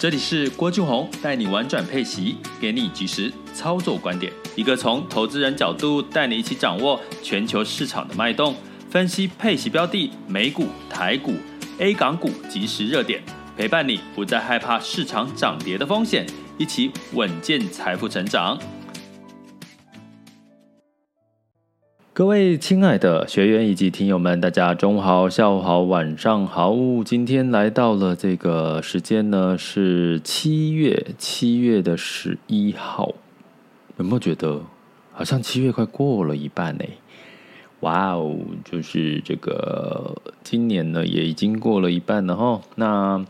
这里是郭俊宏带你玩转配息，给你及时操作观点，一个从投资人角度带你一起掌握全球市场的脉动，分析配息标的、美股、台股、A 港股及时热点，陪伴你不再害怕市场涨跌的风险，一起稳健财富成长。各位亲爱的学员以及听友们，大家中午好、下午好、晚上好。今天来到了这个时间呢，是七月七月的十一号。有没有觉得好像七月快过了一半呢？哇哦，就是这个今年呢也已经过了一半了哈。那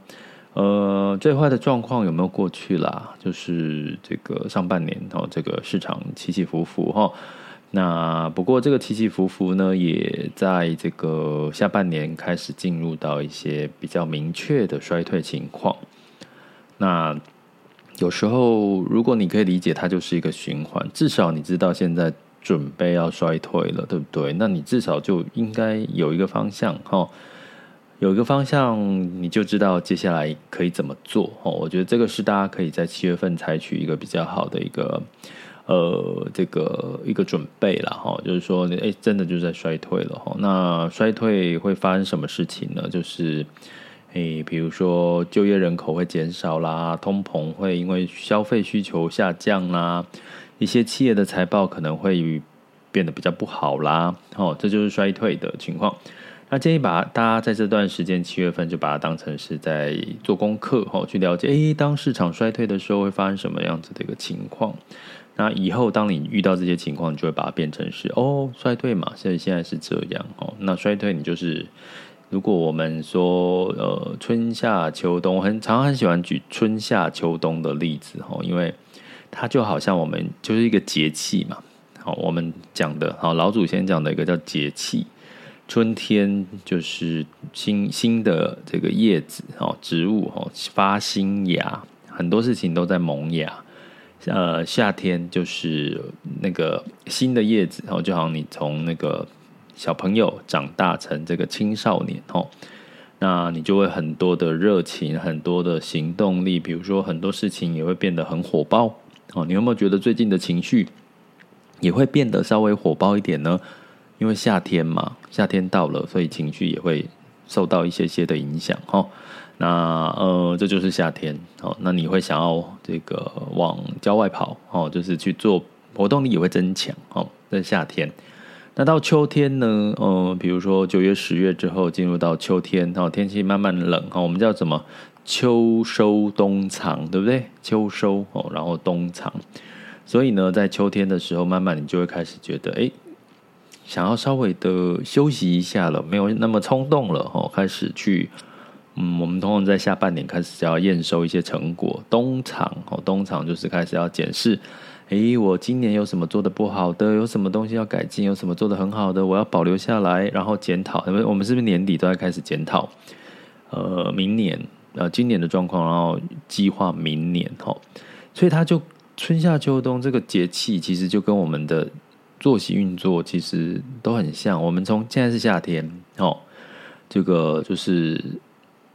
呃，最坏的状况有没有过去啦？就是这个上半年哦，这个市场起起伏伏哈。那不过这个起起伏伏呢，也在这个下半年开始进入到一些比较明确的衰退情况。那有时候如果你可以理解，它就是一个循环，至少你知道现在准备要衰退了，对不对？那你至少就应该有一个方向哈，有一个方向你就知道接下来可以怎么做哦。我觉得这个是大家可以在七月份采取一个比较好的一个。呃，这个一个准备了哈，就是说，哎，真的就在衰退了哈。那衰退会发生什么事情呢？就是，哎，比如说就业人口会减少啦，通膨会因为消费需求下降啦，一些企业的财报可能会变得比较不好啦。哦，这就是衰退的情况。那建议把大家在这段时间七月份就把它当成是在做功课哈，去了解，哎，当市场衰退的时候会发生什么样子的一个情况。那以后，当你遇到这些情况，你就会把它变成是哦，衰退嘛，所以现在是这样哦。那衰退，你就是如果我们说呃春夏秋冬，很常很喜欢举春夏秋冬的例子哈，因为它就好像我们就是一个节气嘛。好，我们讲的好老祖先讲的一个叫节气，春天就是新新的这个叶子哦，植物哦发新芽，很多事情都在萌芽。呃，夏天就是那个新的叶子，然后就好像你从那个小朋友长大成这个青少年哦，那你就会很多的热情，很多的行动力，比如说很多事情也会变得很火爆哦。你有没有觉得最近的情绪也会变得稍微火爆一点呢？因为夏天嘛，夏天到了，所以情绪也会受到一些些的影响哦。那呃，这就是夏天哦。那你会想要这个往郊外跑哦，就是去做活动力也会增强哦。在夏天，那到秋天呢？呃，比如说九月、十月之后进入到秋天哦，天气慢慢冷哦，我们叫什么？秋收冬藏，对不对？秋收哦，然后冬藏。所以呢，在秋天的时候，慢慢你就会开始觉得，哎，想要稍微的休息一下了，没有那么冲动了哦，开始去。嗯，我们通常在下半年开始就要验收一些成果，冬藏哦，冬藏就是开始要检视，诶，我今年有什么做得不好的，有什么东西要改进，有什么做得很好的，我要保留下来，然后检讨。因为我们是不是年底都在开始检讨？呃，明年呃，今年的状况，然后计划明年哦。所以它就春夏秋冬这个节气，其实就跟我们的作息运作其实都很像。我们从现在是夏天哦，这个就是。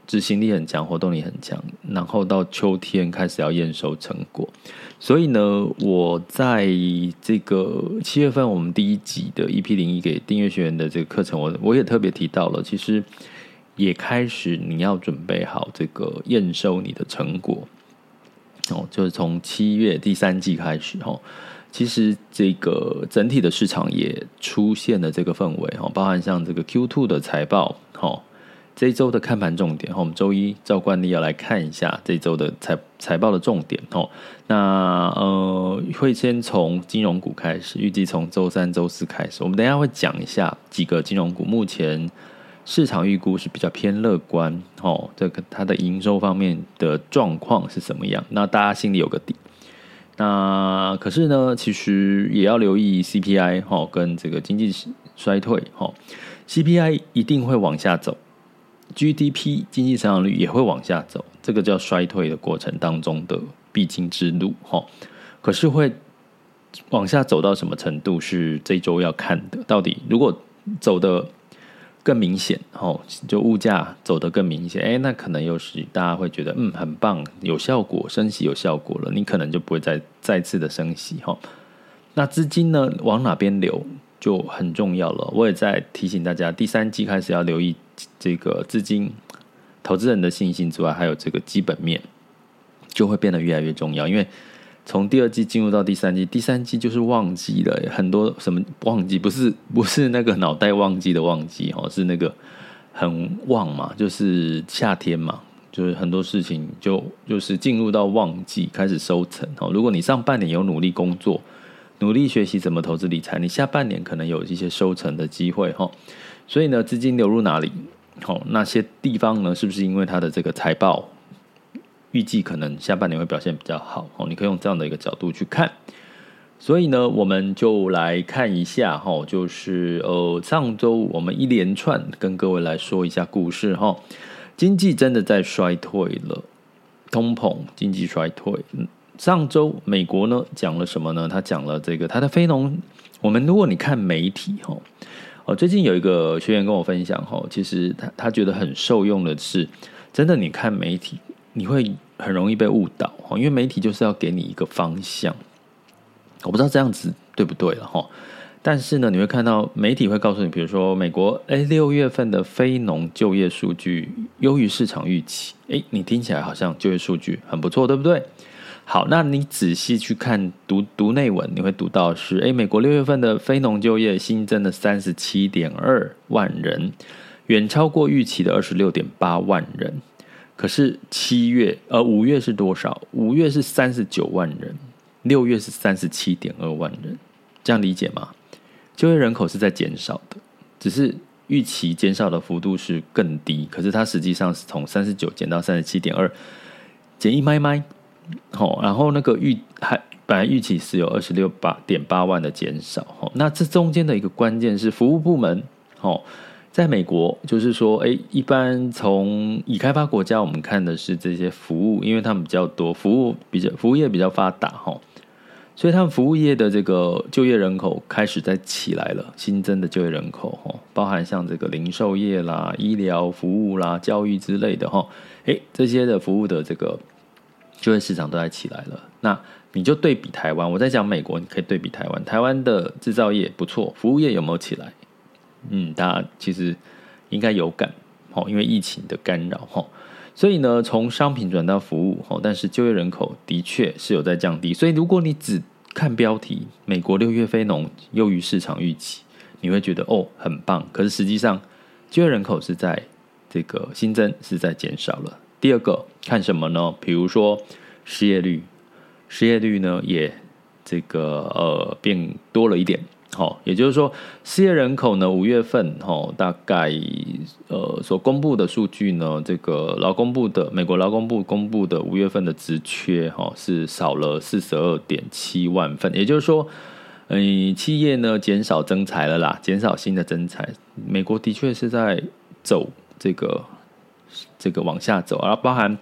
执行力很强，活动力很强，然后到秋天开始要验收成果，所以呢，我在这个七月份我们第一集的 EP 零一给订阅学员的这个课程，我我也特别提到了，其实也开始你要准备好这个验收你的成果哦，就是从七月第三季开始哦，其实这个整体的市场也出现了这个氛围哦，包含像这个 Q two 的财报。这一周的看盘重点，我们周一照惯例要来看一下这一周的财财报的重点哦。那呃，会先从金融股开始，预计从周三、周四开始。我们等一下会讲一下几个金融股目前市场预估是比较偏乐观，哦，这个它的营收方面的状况是怎么样？那大家心里有个底。那可是呢，其实也要留意 CPI 哈，跟这个经济衰退哈，CPI 一定会往下走，GDP 经济成长率也会往下走，这个叫衰退的过程当中的必经之路哈。可是会往下走到什么程度，是这周要看的。到底如果走的更明显，哦，就物价走得更明显，哎，那可能又是大家会觉得，嗯，很棒，有效果，升息有效果了，你可能就不会再再次的升息，哈。那资金呢，往哪边流就很重要了。我也在提醒大家，第三季开始要留意这个资金、投资人的信心之外，还有这个基本面，就会变得越来越重要，因为。从第二季进入到第三季，第三季就是旺季了，很多什么旺季，不是不是那个脑袋旺季的旺季哦，是那个很旺嘛，就是夏天嘛，就是很多事情就就是进入到旺季开始收成哦。如果你上半年有努力工作，努力学习怎么投资理财，你下半年可能有一些收成的机会哈。所以呢，资金流入哪里？好，那些地方呢，是不是因为它的这个财报？预计可能下半年会表现比较好哦，你可以用这样的一个角度去看。所以呢，我们就来看一下哈，就是呃，上周我们一连串跟各位来说一下故事哈。经济真的在衰退了，通膨，经济衰退。上周美国呢讲了什么呢？他讲了这个他的非农。我们如果你看媒体哈，哦最近有一个学员跟我分享哈，其实他他觉得很受用的是，真的你看媒体。你会很容易被误导，因为媒体就是要给你一个方向，我不知道这样子对不对了哈。但是呢，你会看到媒体会告诉你，比如说美国，哎，六月份的非农就业数据优于市场预期，哎，你听起来好像就业数据很不错，对不对？好，那你仔细去看读读内文，你会读到是，哎，美国六月份的非农就业新增了三十七点二万人，远超过预期的二十六点八万人。可是七月，呃，五月是多少？五月是三十九万人，六月是三十七点二万人，这样理解吗？就业人口是在减少的，只是预期减少的幅度是更低，可是它实际上是从三十九减到三十七点二，减一麦麦，好，然后那个预还本来预期是有二十六八点八万的减少，好，那这中间的一个关键是服务部门，哦。在美国，就是说，哎，一般从已开发国家，我们看的是这些服务，因为他们比较多，服务比较服务业比较发达哈，所以他们服务业的这个就业人口开始在起来了，新增的就业人口哈，包含像这个零售业啦、医疗服务啦、教育之类的哈，哎，这些的服务的这个就业市场都在起来了。那你就对比台湾，我在讲美国，你可以对比台湾，台湾的制造业不错，服务业有没有起来？嗯，大家其实应该有感，哦因为疫情的干扰，哈所以呢，从商品转到服务，但是就业人口的确是有在降低，所以如果你只看标题，美国六月非农优于市场预期，你会觉得哦很棒，可是实际上就业人口是在这个新增是在减少了。第二个看什么呢？比如说失业率，失业率呢也这个呃变多了一点。好，也就是说，失业人口呢，五月份哈，大概呃所公布的数据呢，这个劳工部的美国劳工部公布的五月份的职缺哈是少了四十二点七万份，也就是说，嗯，企业呢减少征才了啦，减少新的征才，美国的确是在走这个这个往下走，而包含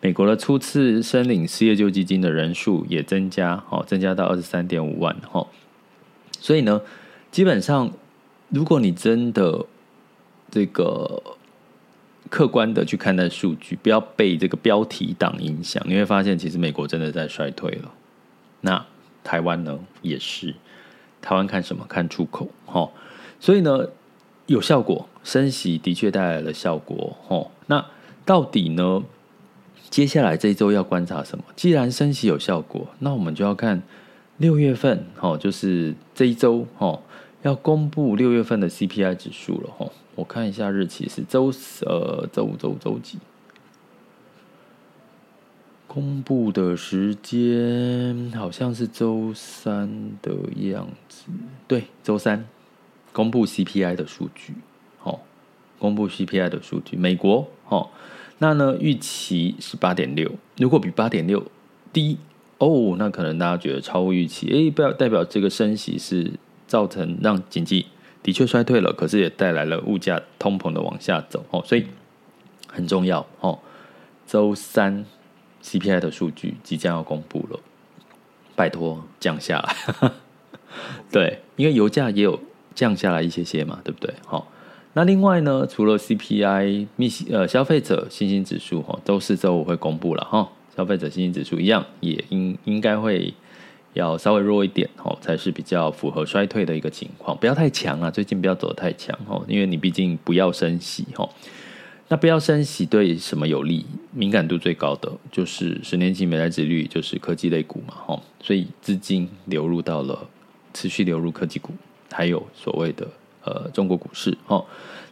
美国的初次申领失业救济金的人数也增加，哦，增加到二十三点五万，哈。所以呢，基本上，如果你真的这个客观的去看待数据，不要被这个标题党影响，你会发现，其实美国真的在衰退了。那台湾呢，也是。台湾看什么？看出口，齁。所以呢，有效果，升息的确带来了效果，哦。那到底呢？接下来这一周要观察什么？既然升息有效果，那我们就要看。六月份，哦，就是这一周，哦，要公布六月份的 CPI 指数了，哦，我看一下日期是周，呃，周五、周五、周几？公布的时间好像是周三的样子，对，周三公布 CPI 的数据，公布 CPI 的数据，美国哦，那呢预期是八点六，如果比八点六低哦，那可能大家觉得超乎预期，诶，不要代表这个升息是造成让经济的确衰退了，可是也带来了物价通膨的往下走哦，所以很重要哦。周三 CPI 的数据即将要公布了，拜托降下来，对，因为油价也有降下来一些些嘛，对不对？好。那另外呢，除了 CPI 密呃消费者信心指数哈，周四周五会公布了哈，消费者信心指数一样也应应该会要稍微弱一点哦，才是比较符合衰退的一个情况，不要太强啊，最近不要走得太强哦，因为你毕竟不要升息哈，那不要升息对什么有利？敏感度最高的就是十年期美债殖率，就是科技类股嘛哈，所以资金流入到了持续流入科技股，还有所谓的。呃，中国股市哦，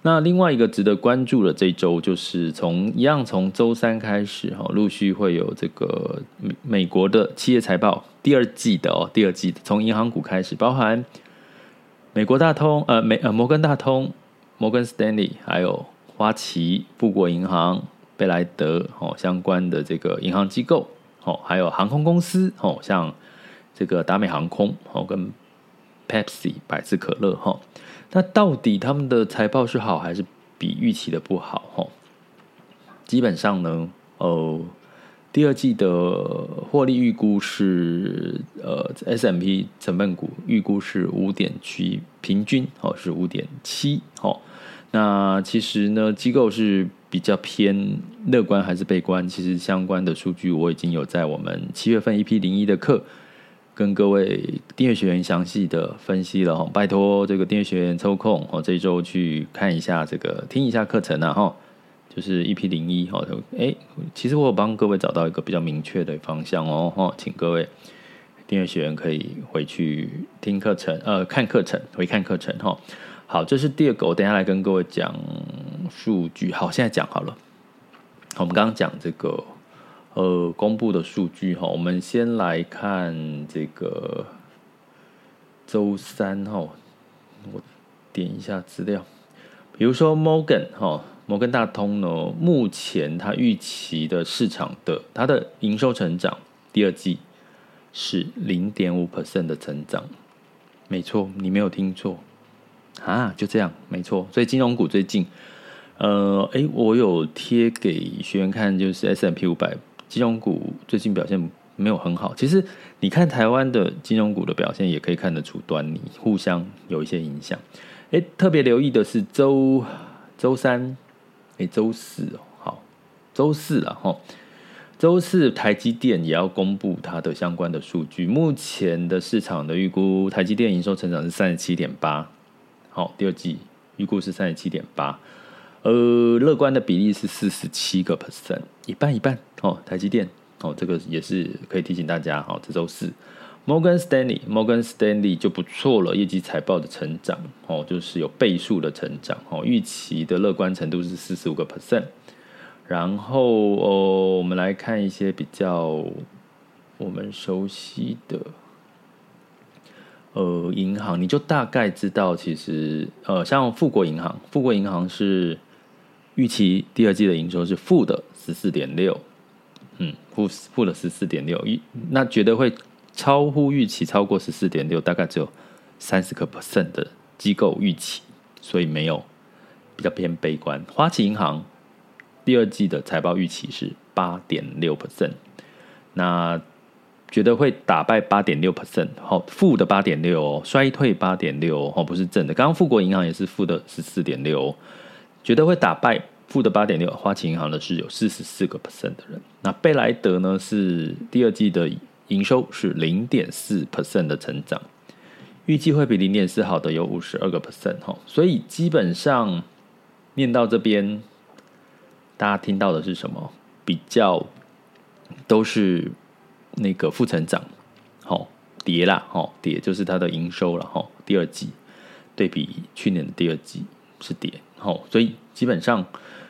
那另外一个值得关注的这一周，就是从一样从周三开始哈，陆续会有这个美美国的企业财报，第二季的哦，第二季的从银行股开始，包含美国大通呃美呃摩根大通、摩根斯丹利，还有花旗、富国银行、贝莱德哦相关的这个银行机构哦，还有航空公司哦，像这个达美航空哦跟 Pepsi 百事可乐哈。那到底他们的财报是好还是比预期的不好？吼，基本上呢，呃，第二季的获利预估是呃 S M P 成分股预估是五点七，平均哦是五点七。哦，那其实呢，机构是比较偏乐观还是悲观？其实相关的数据我已经有在我们七月份一批零一的课。跟各位订阅学员详细的分析了哈，拜托这个订阅学员抽空哦，这周去看一下这个听一下课程啊哈，就是 EP 零一哈，哎，其实我有帮各位找到一个比较明确的方向哦哈，请各位订阅学员可以回去听课程呃看课程回看课程哈。好，这是第二个，我等下来跟各位讲数据。好，现在讲好了，我们刚刚讲这个。呃，公布的数据哈，我们先来看这个周三哈，我点一下资料，比如说摩根哈，摩根大通呢，目前它预期的市场的它的营收成长，第二季是零点五 percent 的成长，没错，你没有听错。啊，就这样，没错，所以金融股最近，呃，诶，我有贴给学员看，就是 S M P 五百。金融股最近表现没有很好，其实你看台湾的金融股的表现，也可以看得出端倪，互相有一些影响。诶，特别留意的是周周三，诶，周四哦，好，周四了哈，周四台积电也要公布它的相关的数据。目前的市场的预估，台积电营收成长是三十七点八，好，第二季预估是三十七点八。呃，乐观的比例是四十七个 percent，一半一半哦。台积电哦，这个也是可以提醒大家、哦。这周四，摩根斯丹利，摩根斯丹利就不错了，业绩财报的成长哦，就是有倍数的成长哦。预期的乐观程度是四十五个 percent。然后哦，我们来看一些比较我们熟悉的呃银行，你就大概知道，其实呃，像富国银行，富国银行是。预期第二季的营收是负的十四点六，嗯，负负的十四点六，一那觉得会超乎预期超过十四点六，大概只有三十个 percent 的机构预期，所以没有比较偏悲观。花旗银行第二季的财报预期是八点六 percent，那觉得会打败八点六 percent，好，负的八点六，衰退八点六，哦，不是正的。刚刚富国银行也是负的十四点六。哦觉得会打败负的八点六，花旗银行呢是有四十四个 percent 的人。那贝莱德呢是第二季的营收是零点四 percent 的成长，预计会比零点四好的有五十二个 percent 哈。所以基本上念到这边，大家听到的是什么？比较都是那个负成长，好跌啦，好跌就是它的营收了哈。第二季对比去年的第二季是跌。哦，所以基本上，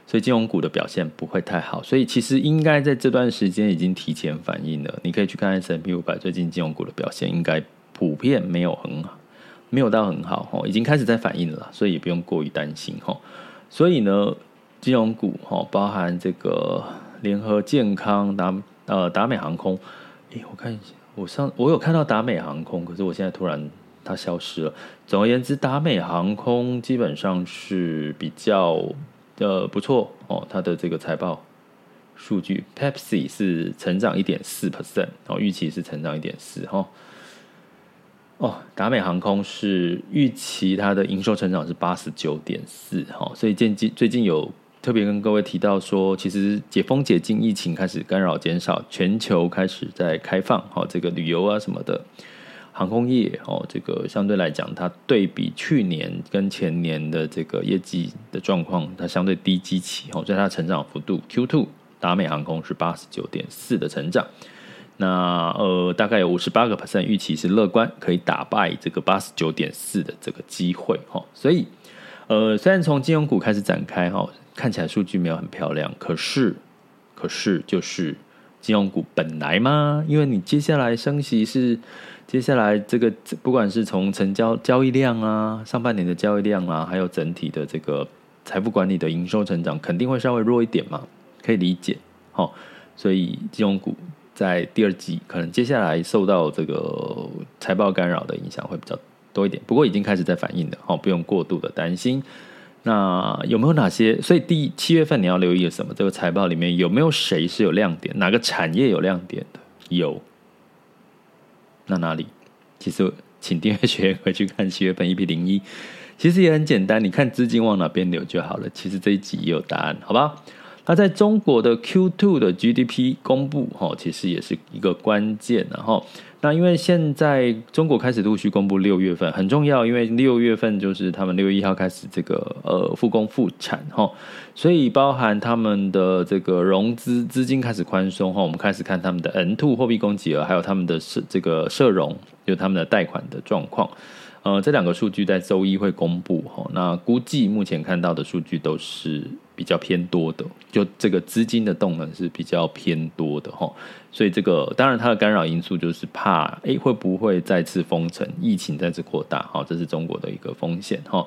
所以金融股的表现不会太好，所以其实应该在这段时间已经提前反应了。你可以去看 S&P 500最近金融股的表现，应该普遍没有很好，没有到很好，哦，已经开始在反应了，所以也不用过于担心，哈。所以呢，金融股哈，包含这个联合健康、达呃达美航空，诶，我看一下，我上我有看到达美航空，可是我现在突然它消失了。总而言之，达美航空基本上是比较呃不错哦，它的这个财报数据，Pepsi 是成长一点四 percent，哦，预期是成长一点四哈。哦，达美航空是预期它的营收成长是八十九点四，哈，所以最近最近有特别跟各位提到说，其实解封解禁，疫情开始干扰减少，全球开始在开放，哈，这个旅游啊什么的，航空业，哦，这个相对来讲，它对比去年跟前年的这个业绩的状况，它相对低基期，哈，所以它成长幅度 Q2 达美航空是八十九点四的成长。那呃，大概有五十八个 percent 预期是乐观，可以打败这个八十九点四的这个机会哈。所以呃，虽然从金融股开始展开哈，看起来数据没有很漂亮，可是可是就是金融股本来嘛，因为你接下来升息是接下来这个不管是从成交交易量啊，上半年的交易量啊，还有整体的这个财富管理的营收成长，肯定会稍微弱一点嘛，可以理解哦。所以金融股。在第二季，可能接下来受到这个财报干扰的影响会比较多一点，不过已经开始在反应的，好，不用过度的担心。那有没有哪些？所以第七月份你要留意什么？这个财报里面有没有谁是有亮点？哪个产业有亮点的？有。那哪里？其实请订阅学员回去看七月份 EP 零一，其实也很简单，你看资金往哪边流就好了。其实这一集也有答案，好吧？那在中国的 Q2 的 GDP 公布，哈，其实也是一个关键，然后，那因为现在中国开始陆续公布六月份很重要，因为六月份就是他们六月一号开始这个呃复工复产，哈，所以包含他们的这个融资资金开始宽松，哈，我们开始看他们的 N2 货币供给额，还有他们的社这个社融，就他们的贷款的状况。呃，这两个数据在周一会公布哈，那估计目前看到的数据都是比较偏多的，就这个资金的动能是比较偏多的哈，所以这个当然它的干扰因素就是怕，哎，会不会再次封城，疫情再次扩大哈，这是中国的一个风险哈，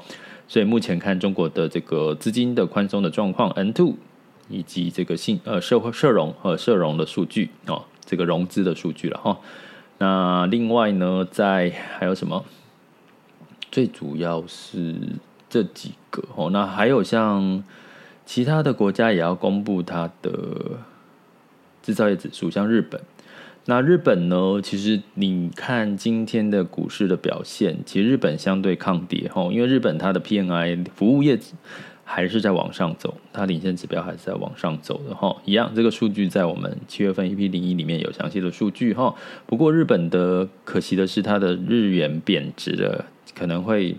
所以目前看中国的这个资金的宽松的状况，N two 以及这个信呃社会社融和社融的数据哦，这个融资的数据了哈，那另外呢，在还有什么？最主要是这几个哦，那还有像其他的国家也要公布它的制造业指数，像日本。那日本呢，其实你看今天的股市的表现，其实日本相对抗跌哦，因为日本它的 PMI 服务业还是在往上走，它领先指标还是在往上走的哈。一样，这个数据在我们七月份 EP 零一里面有详细的数据哈。不过日本的可惜的是，它的日元贬值了。可能会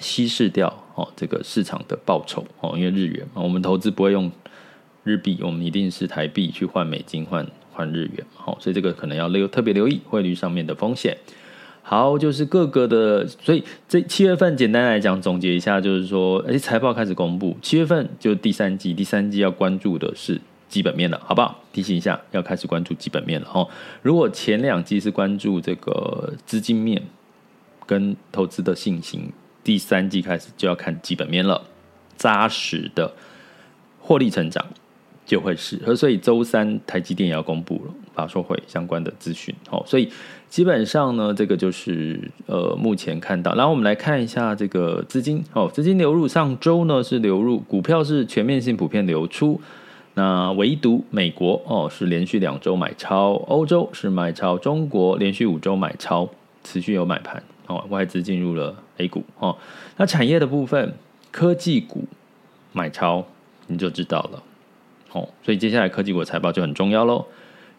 稀释掉哦，这个市场的报酬哦，因为日元，我们投资不会用日币，我们一定是台币去换美金换换日元，好，所以这个可能要留特别留意汇率上面的风险。好，就是各个的，所以这七月份简单来讲总结一下，就是说，哎，财报开始公布，七月份就第三季，第三季要关注的是基本面了，好不好？提醒一下，要开始关注基本面了哦。如果前两季是关注这个资金面。跟投资的信心，第三季开始就要看基本面了，扎实的获利成长就会是。所以周三台积电也要公布了法说会相关的资讯。好，所以基本上呢，这个就是呃目前看到。然后我们来看一下这个资金，哦，资金流入上周呢是流入股票是全面性普遍流出，那唯独美国哦是连续两周买超，欧洲是买超，中国连续五周买超，持续有买盘。哦，外资进入了 A 股哦。那产业的部分，科技股买超，你就知道了。哦，所以接下来科技股的财报就很重要喽。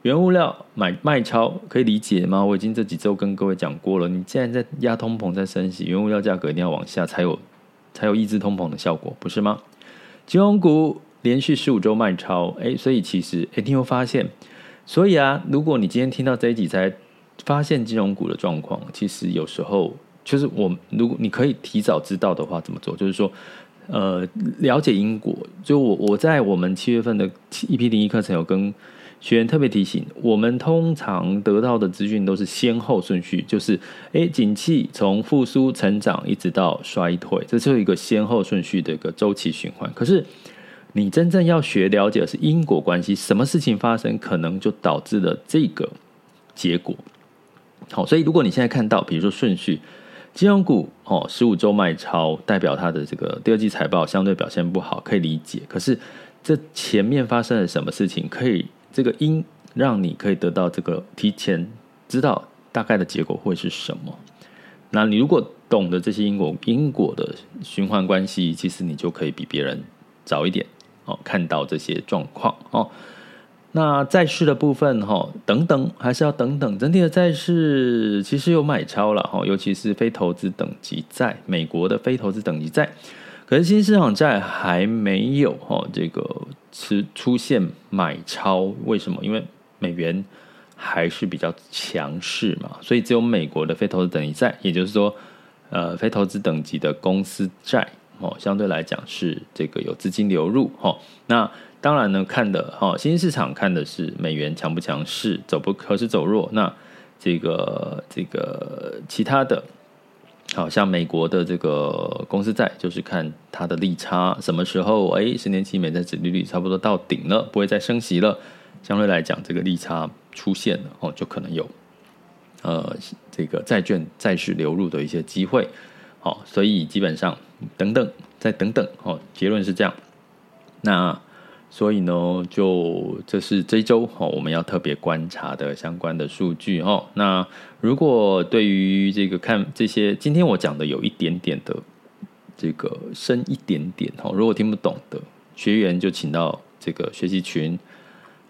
原物料买卖超可以理解吗？我已经这几周跟各位讲过了。你现在在压通膨，在升息，原物料价格一定要往下，才有才有抑制通膨的效果，不是吗？金融股连续十五周卖超，哎，所以其实哎，你有发现？所以啊，如果你今天听到这一集才。发现金融股的状况，其实有时候就是我，如果你可以提早知道的话，怎么做？就是说，呃，了解因果。就我我在我们七月份的 EP 零一课程有跟学员特别提醒，我们通常得到的资讯都是先后顺序，就是诶，景气从复苏、成长一直到衰退，这是一个先后顺序的一个周期循环。可是你真正要学了解的是因果关系，什么事情发生，可能就导致了这个结果。好，所以如果你现在看到，比如说顺序，金融股哦，十五周卖超，代表它的这个第二季财报相对表现不好，可以理解。可是这前面发生了什么事情，可以这个因让你可以得到这个提前知道大概的结果会是什么？那你如果懂得这些因果因果的循环关系，其实你就可以比别人早一点哦看到这些状况哦。那债市的部分哈，等等还是要等等。整体的债市其实有买超了哈，尤其是非投资等级债，美国的非投资等级债，可是新市场债还没有哈这个出出现买超。为什么？因为美元还是比较强势嘛，所以只有美国的非投资等级债，也就是说，呃，非投资等级的公司债哦，相对来讲是这个有资金流入哈。那当然呢，看的哈，新兴市场看的是美元强不强势，走不可是走弱。那这个这个其他的，好像美国的这个公司债，就是看它的利差什么时候，哎，十年期美债殖利率差不多到顶了，不会再升息了。相对来讲，这个利差出现了哦，就可能有呃这个债券债市流入的一些机会。好，所以基本上等等再等等哦，结论是这样。那。所以呢，就这是这周哈，我们要特别观察的相关的数据哦。那如果对于这个看这些，今天我讲的有一点点的这个深一点点哦，如果听不懂的学员就请到这个学习群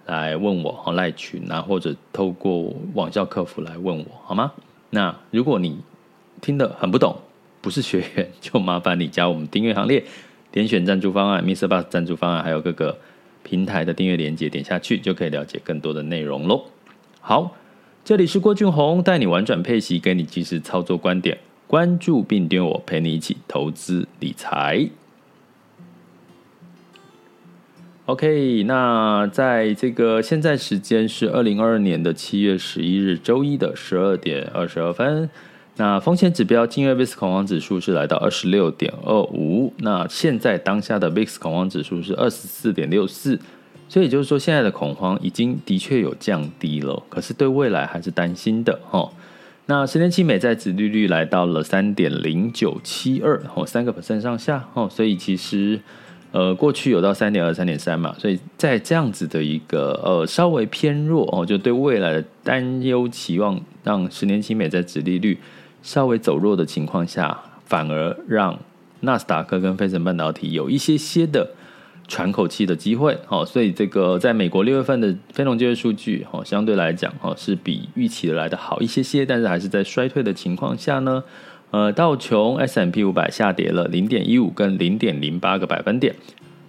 来问我哦，赖群啊，或者透过网校客服来问我好吗？那如果你听得很不懂，不是学员，就麻烦你加我们订阅行列，点选赞助方案，Mr. Bus 赞助方案，还有各个。平台的订阅链接点下去就可以了解更多的内容喽。好，这里是郭俊宏，带你玩转配息，给你及时操作观点，关注并订阅我，陪你一起投资理财。OK，那在这个现在时间是二零二二年的七月十一日周一的十二点二十二分。那风险指标，今日 VIX 恐慌指数是来到二十六点二五。那现在当下的 VIX 恐慌指数是二十四点六四，所以就是说，现在的恐慌已经的确有降低了，可是对未来还是担心的哈。那十年期美债殖利率来到了三点零九七二，哦，三个 percent 上下哦，所以其实呃，过去有到三点二、三点三嘛，所以在这样子的一个呃稍微偏弱哦，就对未来的担忧期望，让十年期美债殖利率。稍微走弱的情况下，反而让纳斯达克跟费城半导体有一些些的喘口气的机会。哦，所以这个在美国六月份的非农就业数据，哦，相对来讲，哦，是比预期的来的好一些些，但是还是在衰退的情况下呢，呃，道琼 S M P 五百下跌了零点一五跟零点零八个百分点，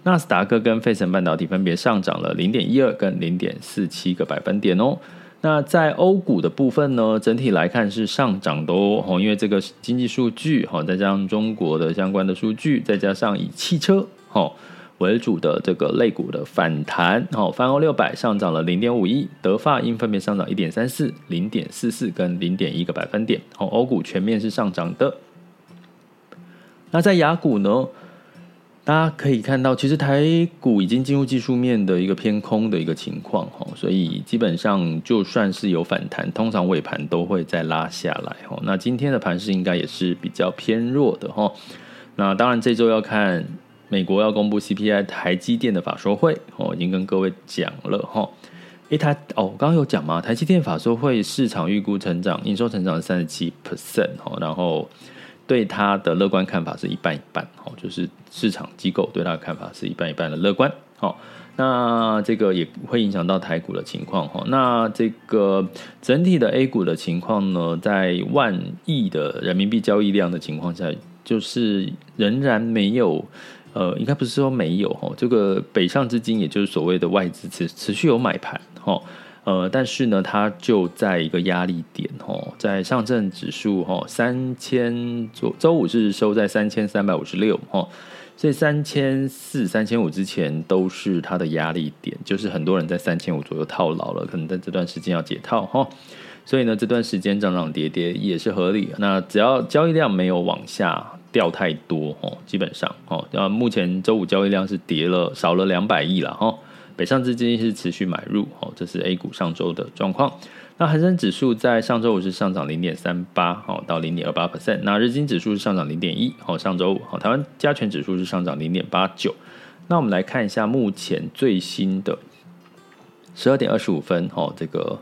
纳斯达克跟费城半导体分别上涨了零点一二跟零点四七个百分点哦。那在欧股的部分呢，整体来看是上涨的哦，因为这个经济数据哈，再加上中国的相关的数据，再加上以汽车哈为主的这个类股的反弹，哦，泛欧六百上涨了零点五一，德法英分别上涨一点三四、零点四四跟零点一个百分点，哦，欧股全面是上涨的。那在雅股呢？大家可以看到，其实台股已经进入技术面的一个偏空的一个情况哈，所以基本上就算是有反弹，通常尾盘都会再拉下来哈。那今天的盘势应该也是比较偏弱的哈。那当然这周要看美国要公布 CPI，台积电的法说会哦，已经跟各位讲了哈。诶，台哦，刚刚有讲吗？台积电法说会市场预估成长，营收成长三十七 percent 哈，然后。对他的乐观看法是一半一半，哦，就是市场机构对他的看法是一半一半的乐观，好，那这个也会影响到台股的情况，哈，那这个整体的 A 股的情况呢，在万亿的人民币交易量的情况下，就是仍然没有，呃，应该不是说没有，哈，这个北上资金，也就是所谓的外资持持续有买盘，哈。呃，但是呢，它就在一个压力点哦，在上证指数哦三千左，周五是收在三千三百五十六哦，所以三千四、三千五之前都是它的压力点，就是很多人在三千五左右套牢了，可能在这段时间要解套哈。所以呢，这段时间涨涨跌跌也是合理。那只要交易量没有往下掉太多哦，基本上哦，那目前周五交易量是跌了少了两百亿了哈。北上资金是持续买入哦，这是 A 股上周的状况。那恒生指数在上周五是上涨零点三八哦，到零点二八 percent。那日经指数是上涨零点一哦，上周五哦，台湾加权指数是上涨零点八九。那我们来看一下目前最新的十二点二十五分哦，这个。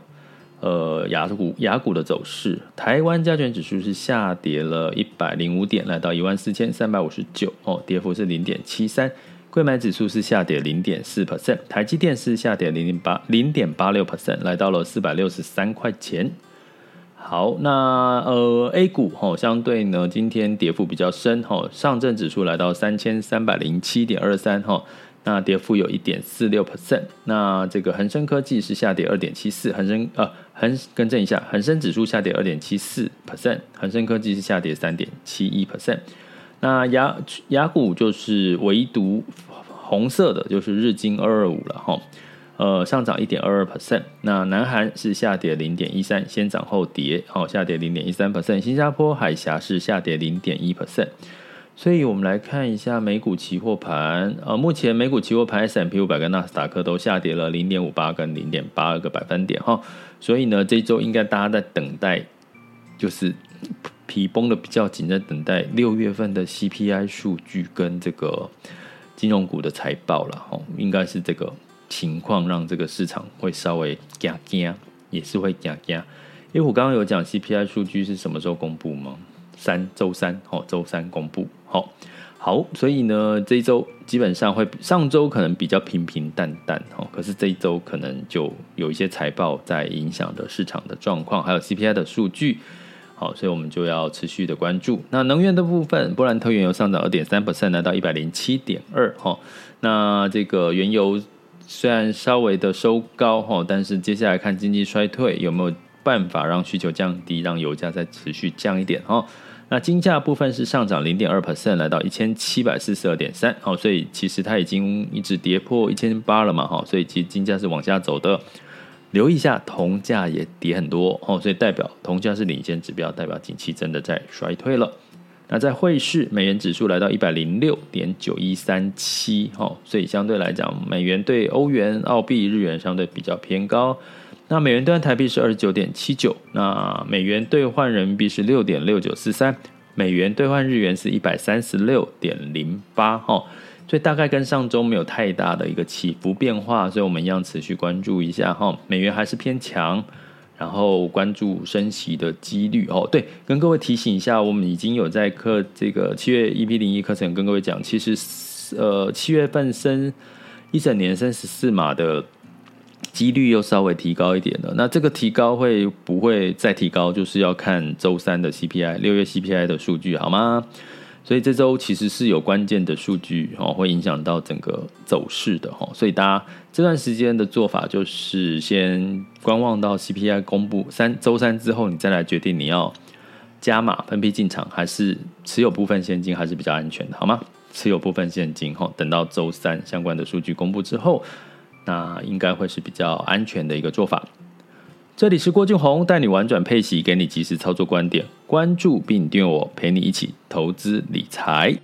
呃，雅股雅股的走势，台湾加权指数是下跌了一百零五点，来到一万四千三百五十九，哦，跌幅是零点七三。柜买指数是下跌零点四 percent，台积电是下跌零点八零点八六 percent，来到了四百六十三块钱。好，那呃 A 股哦，相对呢，今天跌幅比较深，哦，上证指数来到三千三百零七点二三，哈。那跌幅有一点四六 percent，那这个恒生科技是下跌二点七四，恒生呃恒更正一下，恒生指数下跌二点七四 percent，恒生科技是下跌三点七一 percent。那雅雅股就是唯独红色的，就是日经二二五了哈，呃上涨一点二二 percent。那南韩是下跌零点一三，先涨后跌，好下跌零点一三 percent。新加坡海峡是下跌零点一 percent。所以我们来看一下美股期货盘，呃，目前美股期货盘 S&P 五百跟纳斯达克都下跌了零点五八跟零点八二个百分点哈，所以呢，这周应该大家在等待，就是皮绷的比较紧，在等待六月份的 CPI 数据跟这个金融股的财报了吼，应该是这个情况让这个市场会稍微惊惊，也是会惊惊，因为我刚刚有讲 CPI 数据是什么时候公布吗？三周三哦，周三公布好，好，所以呢，这一周基本上会上周可能比较平平淡淡哦，可是这一周可能就有一些财报在影响的市场的状况，还有 CPI 的数据，好，所以我们就要持续的关注。那能源的部分，布兰特原油上涨二点三 percent，来到一百零七点二哈。那这个原油虽然稍微的收高哈，但是接下来看经济衰退有没有办法让需求降低，让油价再持续降一点哈。那金价部分是上涨零点二 percent，来到一千七百四十二点三，好，所以其实它已经一直跌破一千八了嘛，哈，所以其实金价是往下走的。留意一下，铜价也跌很多，哦，所以代表铜价是领先指标，代表景气真的在衰退了。那在汇市，美元指数来到一百零六点九一三七，哦，所以相对来讲，美元对欧元、澳币、日元相对比较偏高。那美元兑换台币是二十九点七九，那美元兑换人民币是六点六九四三，美元兑换日元是一百三十六点零八哈，所以大概跟上周没有太大的一个起伏变化，所以我们一样持续关注一下哈，美元还是偏强，然后关注升息的几率哦。对，跟各位提醒一下，我们已经有在课这个七月一 P 零一课程跟各位讲，其实呃七月份升一整年升十四码的。几率又稍微提高一点了，那这个提高会不会再提高？就是要看周三的 CPI，六月 CPI 的数据，好吗？所以这周其实是有关键的数据哦，会影响到整个走势的哈。所以大家这段时间的做法就是先观望到 CPI 公布三周三之后，你再来决定你要加码分批进场，还是持有部分现金，还是比较安全的，好吗？持有部分现金哈，等到周三相关的数据公布之后。那应该会是比较安全的一个做法。这里是郭俊宏，带你玩转配息，给你及时操作观点，关注并订阅我，陪你一起投资理财。